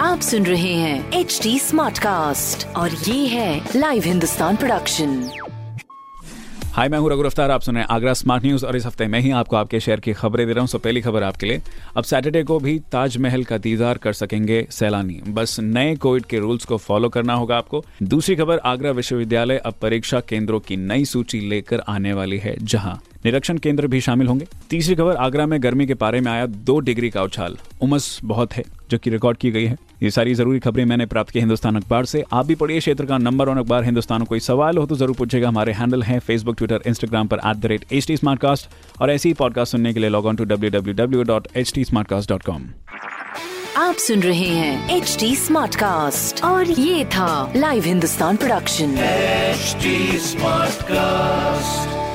आप सुन रहे हैं एच डी स्मार्ट कास्ट और ये है लाइव हिंदुस्तान प्रोडक्शन हाय, मैं हूँ रघु अफ्तार आप सुने आगरा स्मार्ट न्यूज़ और इस हफ़्ते मैं ही आपको आपके शहर की खबरें दे रहा हूँ। सो पहली खबर आपके लिए। अब सैटरडे को भी ताजमहल का दीदार कर सकेंगे सैलानी। बस नए कोविड के रूल्स को फॉलो करना होगा आपको। दूसरी खबर, आगरा विश्वविद्यालय अब परीक्षा केंद्रों की नई सूची लेकर आने वाली है जहाँ। निरीक्षण केंद्र भी शामिल होंगे। तीसरी खबर आगरा में गर्मी के पारे में आया दो डिग्री का उछाल। उमस बहुत है जो कि रिकॉर्ड की गई है। ये सारी ज़रूरी खबरें मैंने प्राप्त की हिंदुस्तान अखबार से। आप भी पढ़िए क्षेत्र का नंबर वन अखबार। हिंदुस्तान कोई सवाल हो तो ज़रूर पूछेगा हमारे हैंडल है फेसबुक ट्विटर इंस्टाग्राम पर at the rate H T और ऐसी ही पॉडकास्ट सुनने के लिए log on to W W W dot H T com आप सुन रहे हैं एच डी स्मार्ट कास्ट और ये था live Hindustan production smart cast